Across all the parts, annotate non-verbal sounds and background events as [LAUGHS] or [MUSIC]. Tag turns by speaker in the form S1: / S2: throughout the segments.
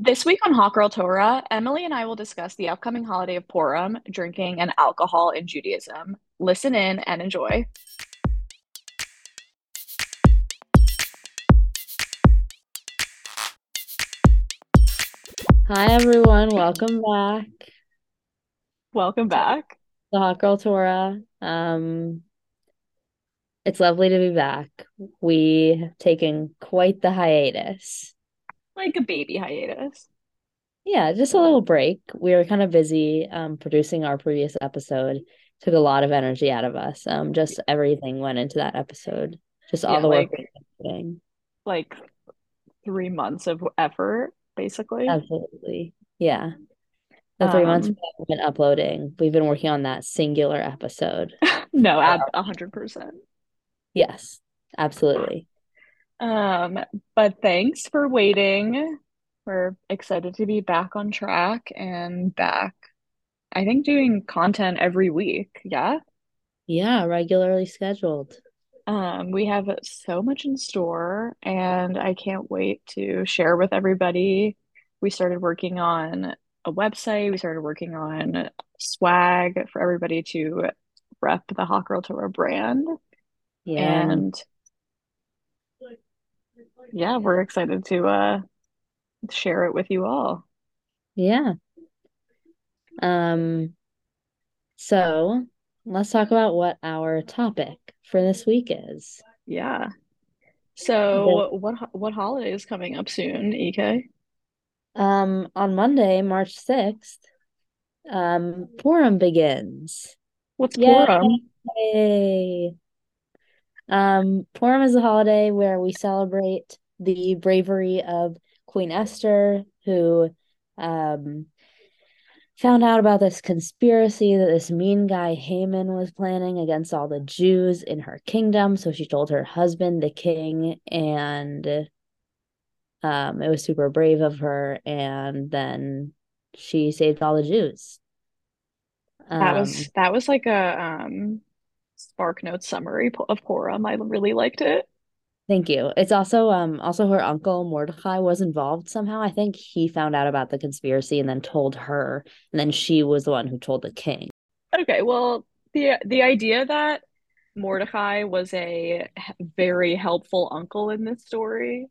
S1: This week on Hot Girl Torah, Emily and I will discuss the upcoming holiday of Purim, drinking, and alcohol in Judaism. Listen in and enjoy.
S2: Hi everyone, welcome back.
S1: Welcome back.
S2: The Hot Girl Torah. Um, it's lovely to be back. We have taken quite the hiatus.
S1: Like a baby hiatus.
S2: Yeah, just a little break. We were kind of busy um producing our previous episode. Took a lot of energy out of us. Um, just everything went into that episode. Just all
S1: Yeah,
S2: the work
S1: like like three months of effort, basically.
S2: Absolutely. Yeah. The three months
S1: Um,
S2: haven't been uploading, we've been working on that singular episode. [LAUGHS]
S1: no, ab a hundred percent.
S2: Yes, absolutely.
S1: Um, but thanks for waiting. We're excited to be back on track and back, I think, doing content every week. Yeah.
S2: Yeah, regularly scheduled.
S1: Um, we have so much in store, and I can't wait to share with everybody. We started working on a website, we started working on swag for everybody to rep the Hot Girl Torah brand.
S2: Yeah.
S1: And yeah, we're excited to uh share it with you all.
S2: Yeah. Um, so let's talk about what our topic for this week is.
S1: Yeah. So what what holiday is coming up soon, EK?
S2: um, on Monday, March 6th, um, Purim begins.
S1: What's Purim?
S2: Yay! Um, Purim is a holiday where we celebrate the bravery of Queen Esther, who um found out about this conspiracy that this mean guy Haman was planning against all the Jews in her kingdom. So she told her husband, the king, and um, it was super brave of her. And then she saved all the Jews.
S1: That
S2: Um,
S1: was that was like a um Spark Notes summary of Purim. I really liked it.
S2: thank you. It's also um also her uncle Mordecai was involved somehow. I think he found out about the conspiracy and then told her, and then she was the one who told the king.
S1: Okay, well, the the idea that Mordecai was a very helpful uncle in this story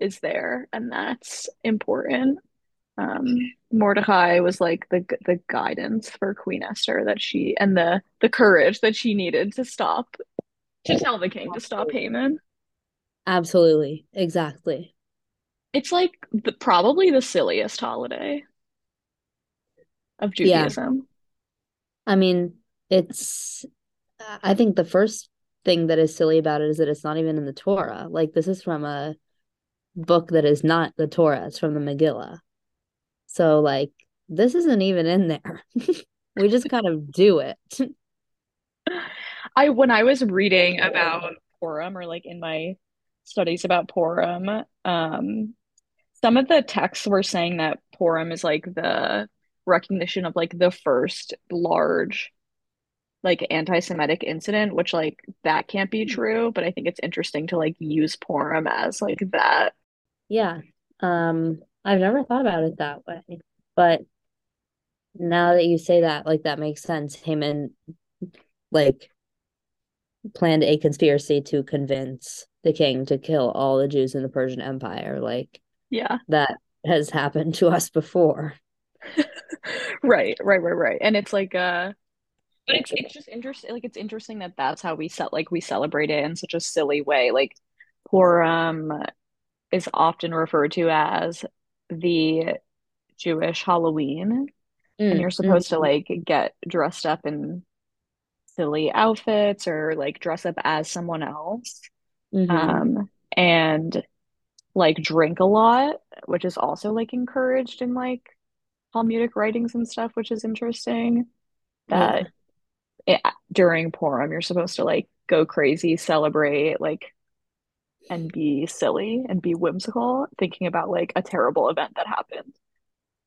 S1: is there, and that's important. Um, Mordecai was like the the guidance for Queen Esther that she and the the courage that she needed to stop to tell the king to stop Haman.
S2: Absolutely. Exactly.
S1: It's like the, probably the silliest holiday of Judaism. Yeah.
S2: I mean, it's, I think the first thing that is silly about it is that it's not even in the Torah. Like, this is from a book that is not the Torah, it's from the Megillah. So, like, this isn't even in there. [LAUGHS] We just kind of do it. [LAUGHS]
S1: I when I was reading about Purim or like in my studies about Purim, um, some of the texts were saying that Purim is like the recognition of like the first large like anti-Semitic incident, which like that can't be true, but I think it's interesting to like use Purim as like that.
S2: Yeah. Um, I've never thought about it that way. But now that you say that, like, that makes sense. Haman, like, planned a conspiracy to convince the king to kill all the Jews in the Persian Empire. Like,
S1: Yeah.
S2: that has happened to us before. [LAUGHS]
S1: Right, right, right, right. And it's like uh but it's it's just interesting like it's interesting that that's how we set like we celebrate it in such a silly way. Like Purim is often referred to as the Jewish Halloween, and
S2: Mm,
S1: you're
S2: mm,
S1: supposed to like get dressed up in silly outfits or like dress up as someone else.
S2: hmm
S1: Um, and like drink a lot, which is also like encouraged in like Talmudic writings and stuff, which is interesting.
S2: Yeah.
S1: That it, during Purim, you're supposed to like go crazy, celebrate, like, and be silly and be whimsical, thinking about like a terrible event that happened.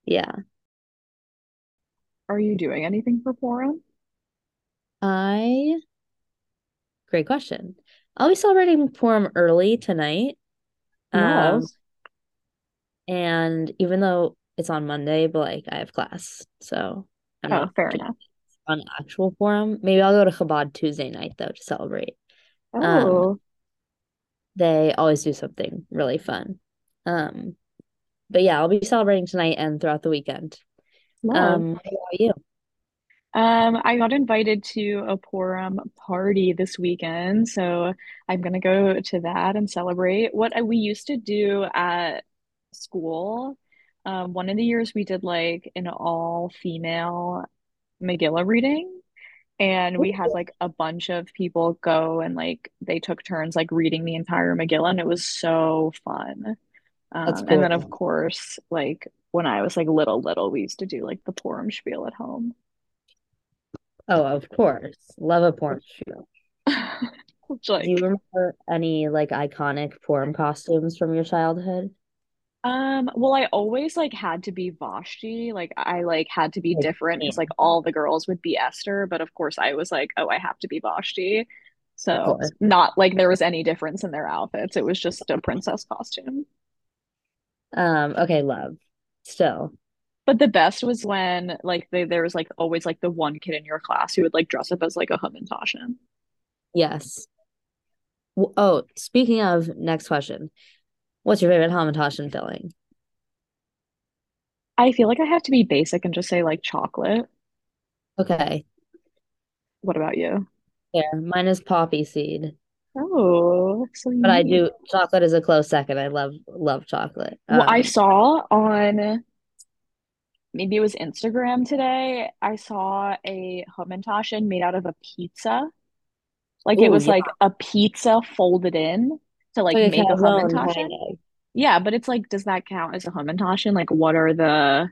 S2: Yeah.
S1: Are you doing anything for Purim
S2: I, great question. I'll be celebrating Purim early tonight. Um, And even though it's on Monday, but like I have class, so I'm
S1: Oh,
S2: not
S1: fair enough.
S2: on actual Purim Maybe I'll go to Chabad Tuesday night though to celebrate. Um,
S1: Oh,
S2: they always do something really fun. Um, but yeah, I'll be celebrating tonight and throughout the weekend.
S1: love.
S2: Um, what about you?
S1: Um, I got invited to a Purim party this weekend, so I'm gonna go to that and celebrate. What I- we used to do at school, um, one of the years we did like an all-female Megillah reading, and we had like a bunch of people go and like they took turns like reading the entire Megillah, and it was so fun. Um, and then of course, like when I was like little, little, we used to do like the Purim spiel at home.
S2: Oh, of course. Love a Purim show. [LAUGHS]
S1: Which
S2: Do you remember any like iconic Purim costumes from your childhood?
S1: Um well I always like had to be Vashti like I like had to be
S2: Like,
S1: different because like all the girls would be Esther but of course I was like oh I have to be Vashti so not like there was any difference in their outfits it was just a princess costume
S2: Um, okay, love. Still.
S1: but the best was when like they, there was like always like the one kid in your class who would like dress up as like a Hamantashen
S2: Yes. Oh, speaking of next question, what's your favorite Hamantaschen filling?
S1: I feel like I have to be basic and just say like chocolate
S2: Okay,
S1: what about you
S2: yeah, mine is poppy seed,
S1: oh so
S2: but I do chocolate is a close second. I love love chocolate.
S1: well I
S2: Um,
S1: saw on maybe it was Instagram today. I saw a Hamantaschen made out of a pizza. Like it was
S2: yeah,
S1: like a pizza folded in to like make a
S2: calzone
S1: Hamantaschen.
S2: kind of.
S1: Yeah, but it's like, does that count as a Hamantaschen? Like what are the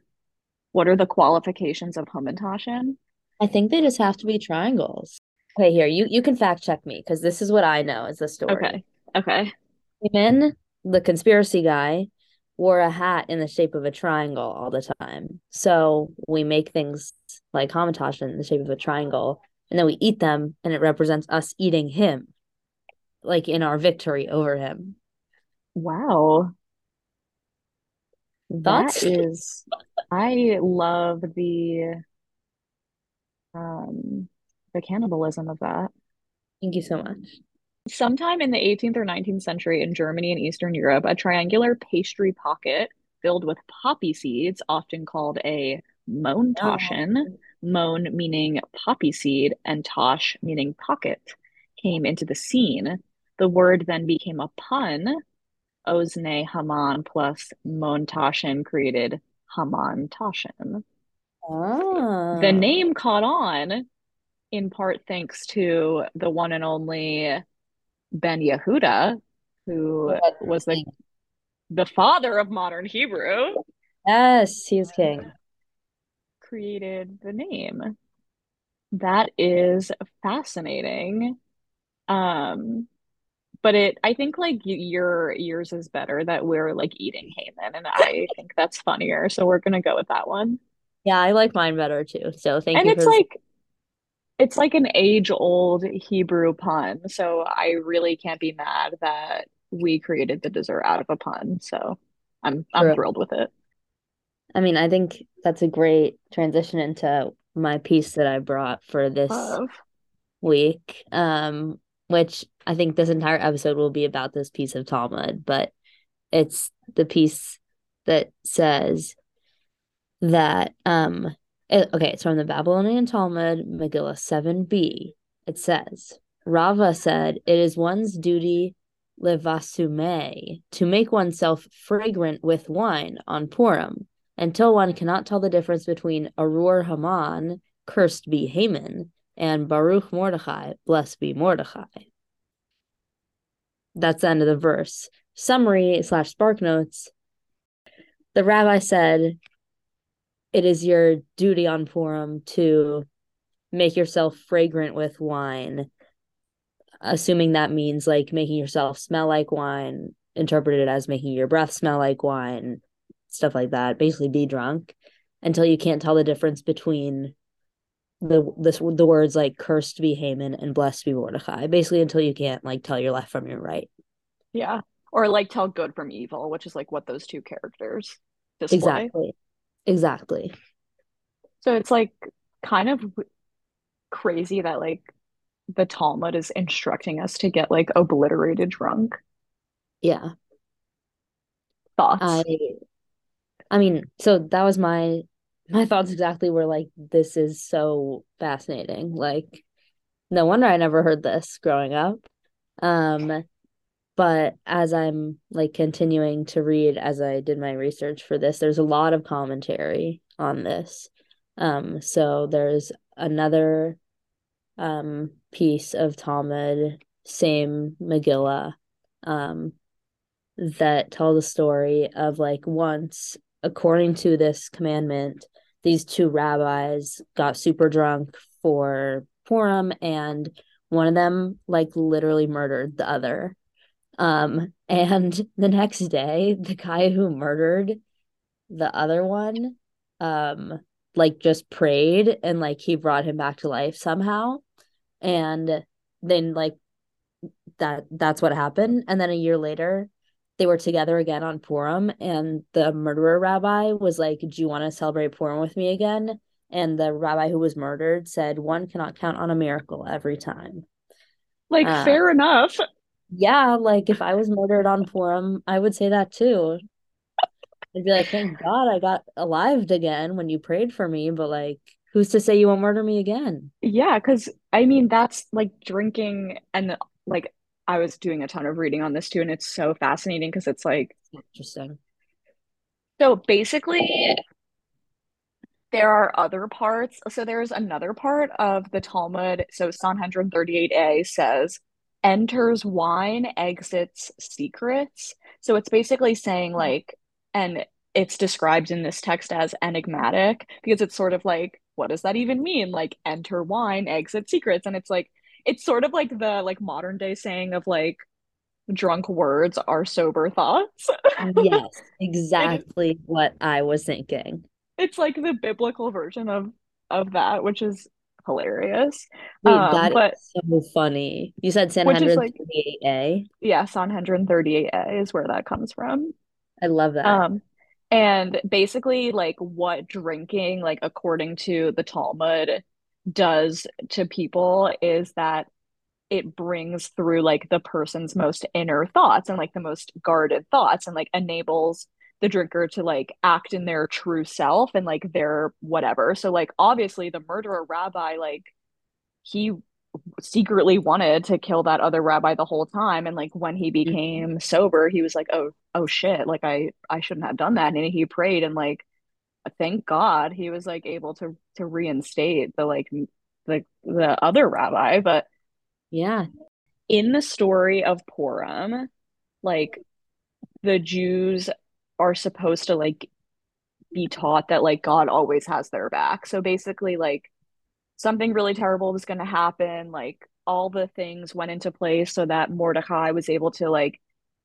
S1: what are the qualifications of Hamantaschen?
S2: I think they just have to be triangles. Okay, here you you can fact check me because this is what I know is the story.
S1: Okay. Okay.
S2: Haman, the conspiracy guy, wore a hat in the shape of a triangle all the time. So we make things like hamantash in the shape of a triangle, and then we eat them, and it represents us eating him, like in our victory over him.
S1: Wow. That is I love the um the cannibalism of that.
S2: Thank you so much.
S1: Sometime in the 18th or 19th century in Germany and Eastern Europe, a triangular pastry pocket filled with poppy seeds, often called a
S2: Oh.
S1: Montaschen, Mon meaning poppy seed and Tosh meaning pocket, came into the scene. The word then became a pun. Oznei Haman plus Montaschen created Hamantaschen. The
S2: Oh.
S1: name caught on in part thanks to the one and only Ben Yehuda, who was the the father of modern Hebrew,
S2: Yes, he is king.
S1: created the name. That is fascinating. Um, but it, I think like your yours is better that we're like eating Haman, and I think that's funnier. So we're gonna go with that one.
S2: Yeah, I like mine better too. So thank
S1: And
S2: you and
S1: it's
S2: for
S1: like it's like an age-old Hebrew pun, so I really can't be mad that we created the dessert out of a pun. So I'm I'm
S2: true.
S1: thrilled with it.
S2: I mean, I think that's a great transition into my piece that I brought for this
S1: Love.
S2: week, um, which I think this entire episode will be about this piece of Talmud, but it's the piece that says that um it, okay, it's from the Babylonian Talmud, Megillah 7b. It says, Rava said, It is one's duty levasume to make oneself fragrant with wine on Purim until one cannot tell the difference between Arur Haman, cursed be Haman, and Baruch Mordechai, blessed be Mordechai. That's the end of the verse. Summary slash spark notes. The rabbi said, It is your duty on Purim to make yourself fragrant with wine, assuming that means like making yourself smell like wine, interpreted as making your breath smell like wine, stuff like that. Basically, be drunk until you can't tell the difference between the this the words like cursed be Haman and blessed be Mordecai. Basically, until you can't like tell your left from your right.
S1: Yeah. or like tell good from evil, which is like what those two characters display.
S2: Exactly. Exactly.
S1: So it's like kind of crazy that like the Talmud is instructing us to get like obliterated drunk.
S2: Yeah.
S1: Thoughts?
S2: I I mean, so that was my my thoughts exactly were like this is so fascinating. Like no wonder I never heard this growing up. Um but as I'm like continuing to read as I did my research for this, there's a lot of commentary on this. Um so there's another um piece of Talmud, same Megillah, um, that tells a story of like once, according to this commandment, these two rabbis got super drunk for Purim and one of them like literally murdered the other. Um, and [LAUGHS] the next day, the guy who murdered the other one, um, like just prayed and like he brought him back to life somehow and then like that that's what happened and then a year later they were together again on Purim and the murderer rabbi was like do you want to celebrate Purim with me again? And the rabbi who was murdered said one cannot count on a miracle every time.
S1: Like uh, fair enough.
S2: yeah like if I was murdered on Purim I would say that too. I'd be like thank God I got alive again when you prayed for me but like who's to say you won't murder me again?
S1: Yeah, because I mean, that's like drinking, and like I was doing a ton of reading on this too, and it's so fascinating because it's like
S2: interesting.
S1: So basically, there are other parts. So there's another part of the Talmud. So Sanhedrin 38a says, enters wine, exits secrets. So it's basically saying, hmm. like, and it's described in this text as enigmatic because it's sort of like what does that even mean? Like enter wine, exit secrets. And it's like it's sort of like the like modern day saying of like drunk words are sober thoughts.
S2: yes, [LAUGHS] exactly what I was thinking.
S1: It's like the biblical version of of that, which is hilarious.
S2: Wait, um, that but, is so funny. You said Sanhedrin like, 38A?
S1: Yeah, Sanhedrin 38A is where that comes from.
S2: I love that.
S1: Um, and basically, like what drinking, like according to the Talmud, does to people is that it brings through like the person's most inner thoughts and like the most guarded thoughts and like enables the drinker to like act in their true self and like their whatever. So like obviously the murderer rabbi like he secretly wanted to kill that other rabbi the whole time and like when he mm-hmm. became sober he was like oh oh shit like i i shouldn't have done that and he prayed and like thank god he was like able to to reinstate the like the the other rabbi but
S2: yeah.
S1: in the story of Purim like the Jews are supposed to like be taught that like God always has their back. So basically like something really terrible was going to happen like all the things went into place so that Mordecai was able to like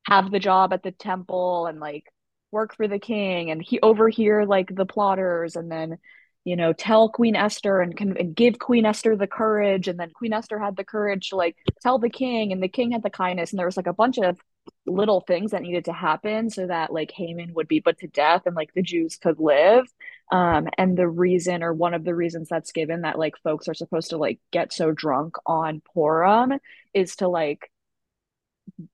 S1: have the job at the temple and like work for the king and he overhear like the plotters and then you know tell queen esther and, and give queen esther the courage and then queen esther had the courage to like tell the king and the king had the kindness and there was like a bunch of little things that needed to happen so that like Haman would be put to death and like the Jews could live. Um, and the reason or one of the reasons that's given that like folks are supposed to like get so drunk on Purim is to like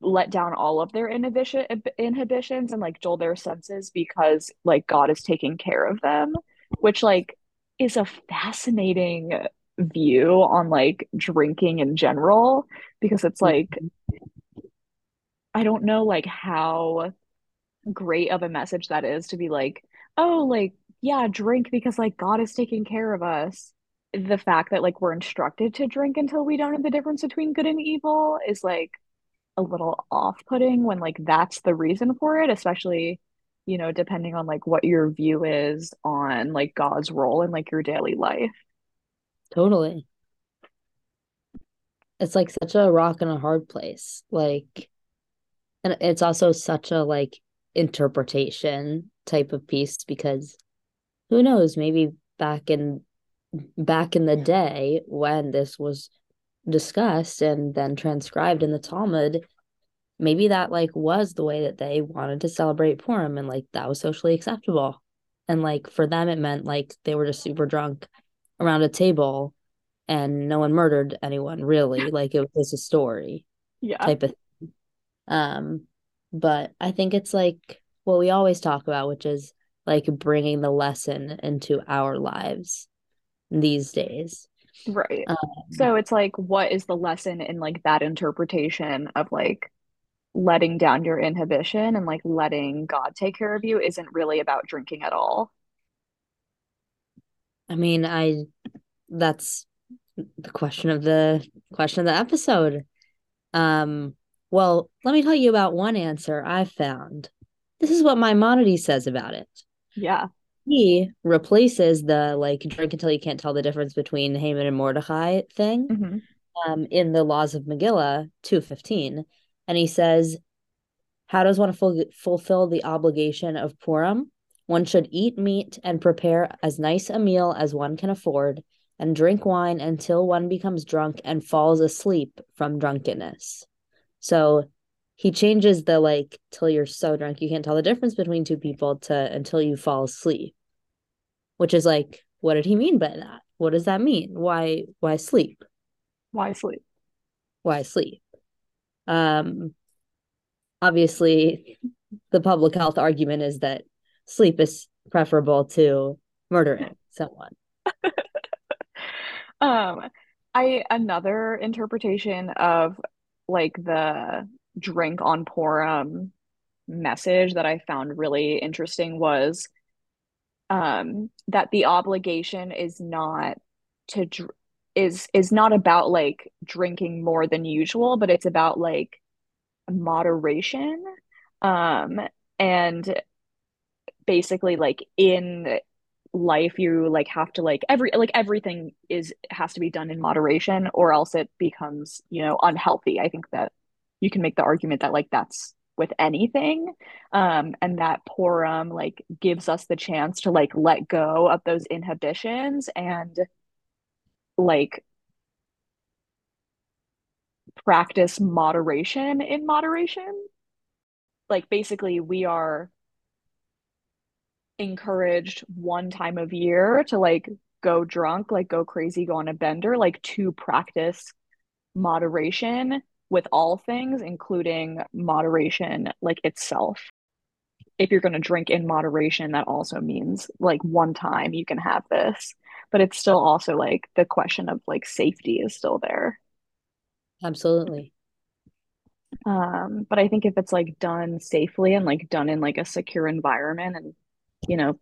S1: let down all of their inhibition inhibitions and like dull their senses because like God is taking care of them, which like is a fascinating view on like drinking in general because it's mm-hmm. like I don't know like how great of a message that is to be like, oh, like, yeah, drink because like God is taking care of us. The fact that like we're instructed to drink until we don't know the difference between good and evil is like a little off-putting when like that's the reason for it, especially, you know, depending on like what your view is on like God's role in like your daily life.
S2: Totally. It's like such a rock and a hard place. Like and it's also such a like interpretation type of piece because who knows maybe back in back in the day when this was discussed and then transcribed in the Talmud maybe that like was the way that they wanted to celebrate Purim and like that was socially acceptable. And like for them it meant like they were just super drunk around a table and no one murdered anyone really. [LAUGHS] Like it was just a story.
S1: Yeah.
S2: Type of thing. Um but I think it's like what we always talk about, which is like bringing the lesson into our lives these days.
S1: Right. Um, so it's like, what is the lesson in like that interpretation of like letting down your inhibition and like letting God take care of you isn't really about drinking at all?
S2: I mean, I that's the question of the question of the episode. Um, well, let me tell you about one answer I found. This is what Maimonides says about it.
S1: Yeah.
S2: He replaces the like drink until you can't tell the difference between Haman and Mordecai thing
S1: mm-hmm.
S2: um, in the laws of Megillah 215. And he says, How does one ful- fulfill the obligation of Purim? One should eat meat and prepare as nice a meal as one can afford, and drink wine until one becomes drunk and falls asleep from drunkenness. So he changes the like till you're so drunk you can't tell the difference between two people to until you fall asleep. Which is like, what did he mean by that? What does that mean? Why why sleep?
S1: Why sleep?
S2: Why sleep? Um obviously the public health argument is that sleep is preferable to murdering someone. [LAUGHS]
S1: um I another interpretation of like the drink on Purim message that I found really interesting was um that the obligation is not to dr- is is not about like drinking more than usual, but it's about like moderation. Um and basically like in life you like have to like every like everything is has to be done in moderation or else it becomes you know unhealthy i think that you can make the argument that like that's with anything um and that purim like gives us the chance to like let go of those inhibitions and like practice moderation in moderation. Like basically we are encouraged one time of year to like go drunk, like go crazy, go on a bender, like to practice moderation with all things, including moderation like itself. If you're going to drink in moderation, that also means like one time you can have this, but it's still also like the question of like safety is still there.
S2: Absolutely.
S1: Um, but I think if it's like done safely and like done in like a secure environment and you know,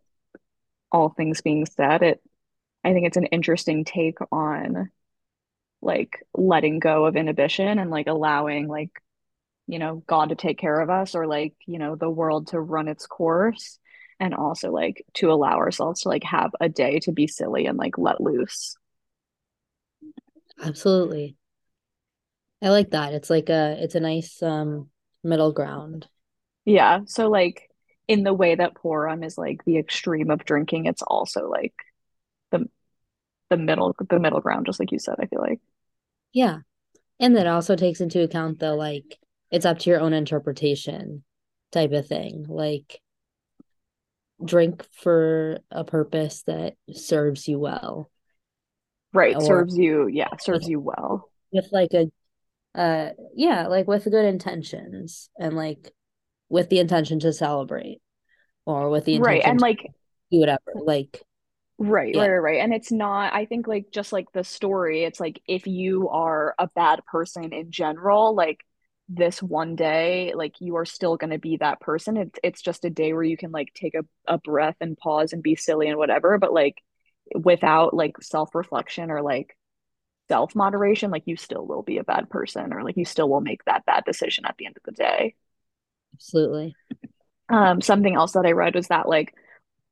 S1: all things being said, it I think it's an interesting take on like letting go of inhibition and like allowing like you know God to take care of us or like you know the world to run its course and also like to allow ourselves to like have a day to be silly and like let loose.
S2: Absolutely. I like that. It's like a it's a nice um middle ground.
S1: Yeah, so like in the way that Purim is like the extreme of drinking, it's also like the the middle the middle ground, just like you said, I feel like.
S2: Yeah. And that also takes into account the like it's up to your own interpretation type of thing. Like drink for a purpose that serves you well.
S1: Right. Or, serves you, yeah, serves you well.
S2: With like a uh yeah, like with good intentions and like with the intention to celebrate or with the
S1: right and like
S2: do whatever like
S1: right yeah. right right and it's not i think like just like the story it's like if you are a bad person in general like this one day like you are still going to be that person it's it's just a day where you can like take a, a breath and pause and be silly and whatever but like without like self-reflection or like self moderation like you still will be a bad person or like you still will make that bad decision at the end of the day
S2: Absolutely.
S1: Um, something else that I read was that like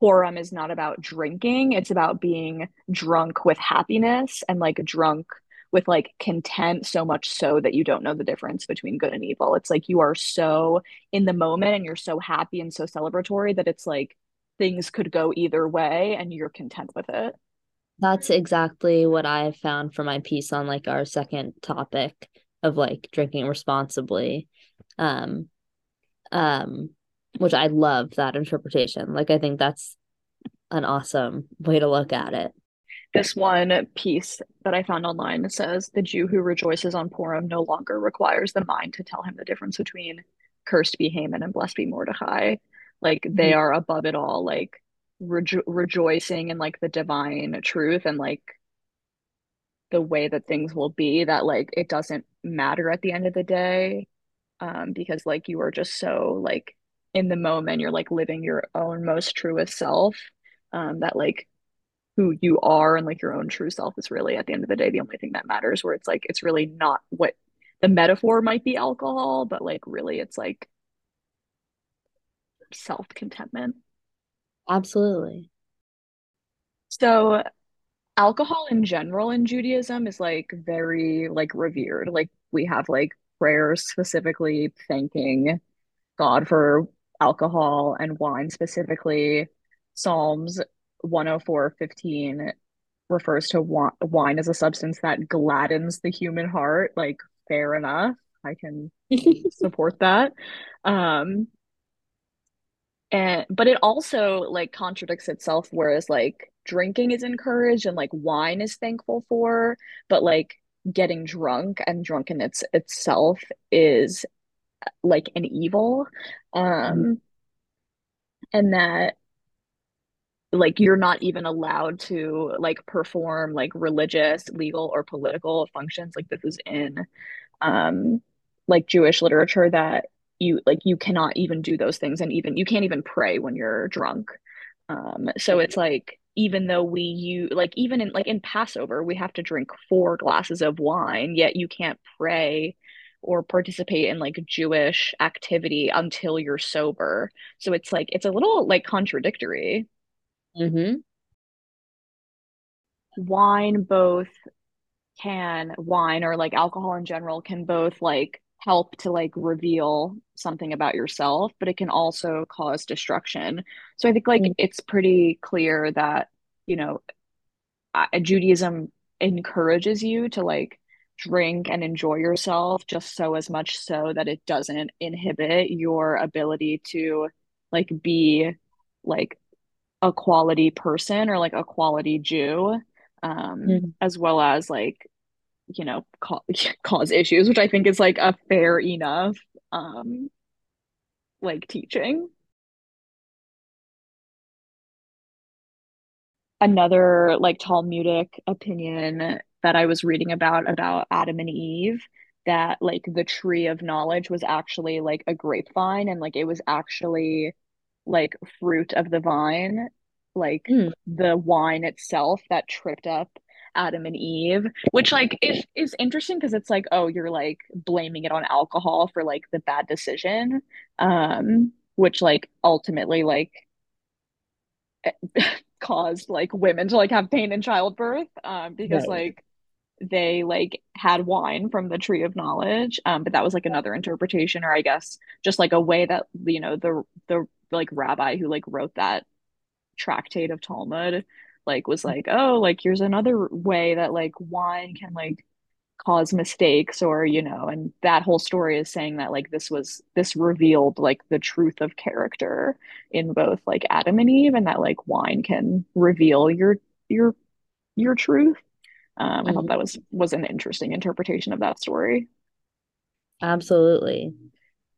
S1: Purim is not about drinking, it's about being drunk with happiness and like drunk with like content so much so that you don't know the difference between good and evil. It's like you are so in the moment and you're so happy and so celebratory that it's like things could go either way and you're content with it.
S2: That's exactly what I found for my piece on like our second topic of like drinking responsibly Um, um, which I love that interpretation. Like I think that's an awesome way to look at it.
S1: This one piece that I found online says the Jew who rejoices on Purim no longer requires the mind to tell him the difference between cursed be Haman and blessed be Mordecai. Like they mm-hmm. are above it all, like rejo- rejoicing in like the divine truth and like the way that things will be that like it doesn't matter at the end of the day um because like you are just so like in the moment you're like living your own most truest self um that like who you are and like your own true self is really at the end of the day the only thing that matters where it's like it's really not what the metaphor might be alcohol but like really it's like self contentment
S2: absolutely
S1: so alcohol in general in Judaism is like very like revered. Like we have like prayers specifically thanking God for alcohol and wine specifically. Psalms 104:15 refers to wine as a substance that gladdens the human heart. Like fair enough. I can [LAUGHS] support that. Um and but it also like contradicts itself whereas like drinking is encouraged and like wine is thankful for but like getting drunk and drunkenness itself is like an evil um mm-hmm. and that like you're not even allowed to like perform like religious legal or political functions like this is in um like Jewish literature that you like you cannot even do those things and even you can't even pray when you're drunk um so it's like even though we you like even in like in passover we have to drink four glasses of wine yet you can't pray or participate in like jewish activity until you're sober so it's like it's a little like contradictory
S2: mm-hmm.
S1: wine both can wine or like alcohol in general can both like help to like reveal something about yourself, but it can also cause destruction. So I think like mm-hmm. it's pretty clear that, you know, Judaism encourages you to like drink and enjoy yourself just so as much so that it doesn't inhibit your ability to like be like a quality person or like a quality Jew um mm-hmm. as well as like you know ca- [LAUGHS] cause issues which i think is like a fair enough um like teaching another like talmudic opinion that i was reading about about adam and eve that like the tree of knowledge was actually like a grapevine and like it was actually like fruit of the vine like mm. the wine itself that tripped up Adam and Eve, which like is is interesting because it's like, oh, you're like blaming it on alcohol for like the bad decision. Um, which like ultimately like [LAUGHS] caused like women to like have pain in childbirth. Um, because right. like they like had wine from the tree of knowledge. Um, but that was like another interpretation, or I guess just like a way that you know the the like rabbi who like wrote that tractate of Talmud like was like oh like here's another way that like wine can like cause mistakes or you know and that whole story is saying that like this was this revealed like the truth of character in both like Adam and Eve and that like wine can reveal your your your truth um mm-hmm. I thought that was was an interesting interpretation of that story
S2: absolutely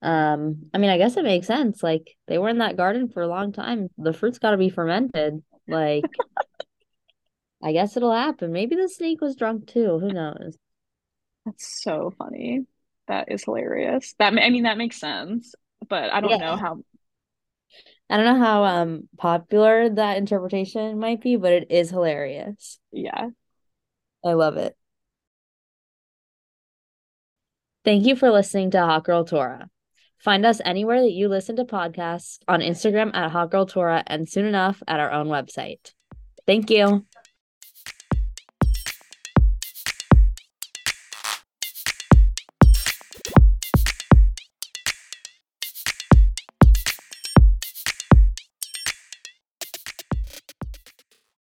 S2: um I mean I guess it makes sense like they were in that garden for a long time the fruit's got to be fermented like [LAUGHS] I guess it'll happen. Maybe the snake was drunk too. Who knows?
S1: That's so funny. That is hilarious. That I mean that makes sense, but I don't yeah. know how
S2: I don't know how um popular that interpretation might be, but it is hilarious.
S1: Yeah.
S2: I love it. Thank you for listening to Hot Girl Torah. Find us anywhere that you listen to podcasts on Instagram at Hot Girl Torah and soon enough at our own website. Thank you.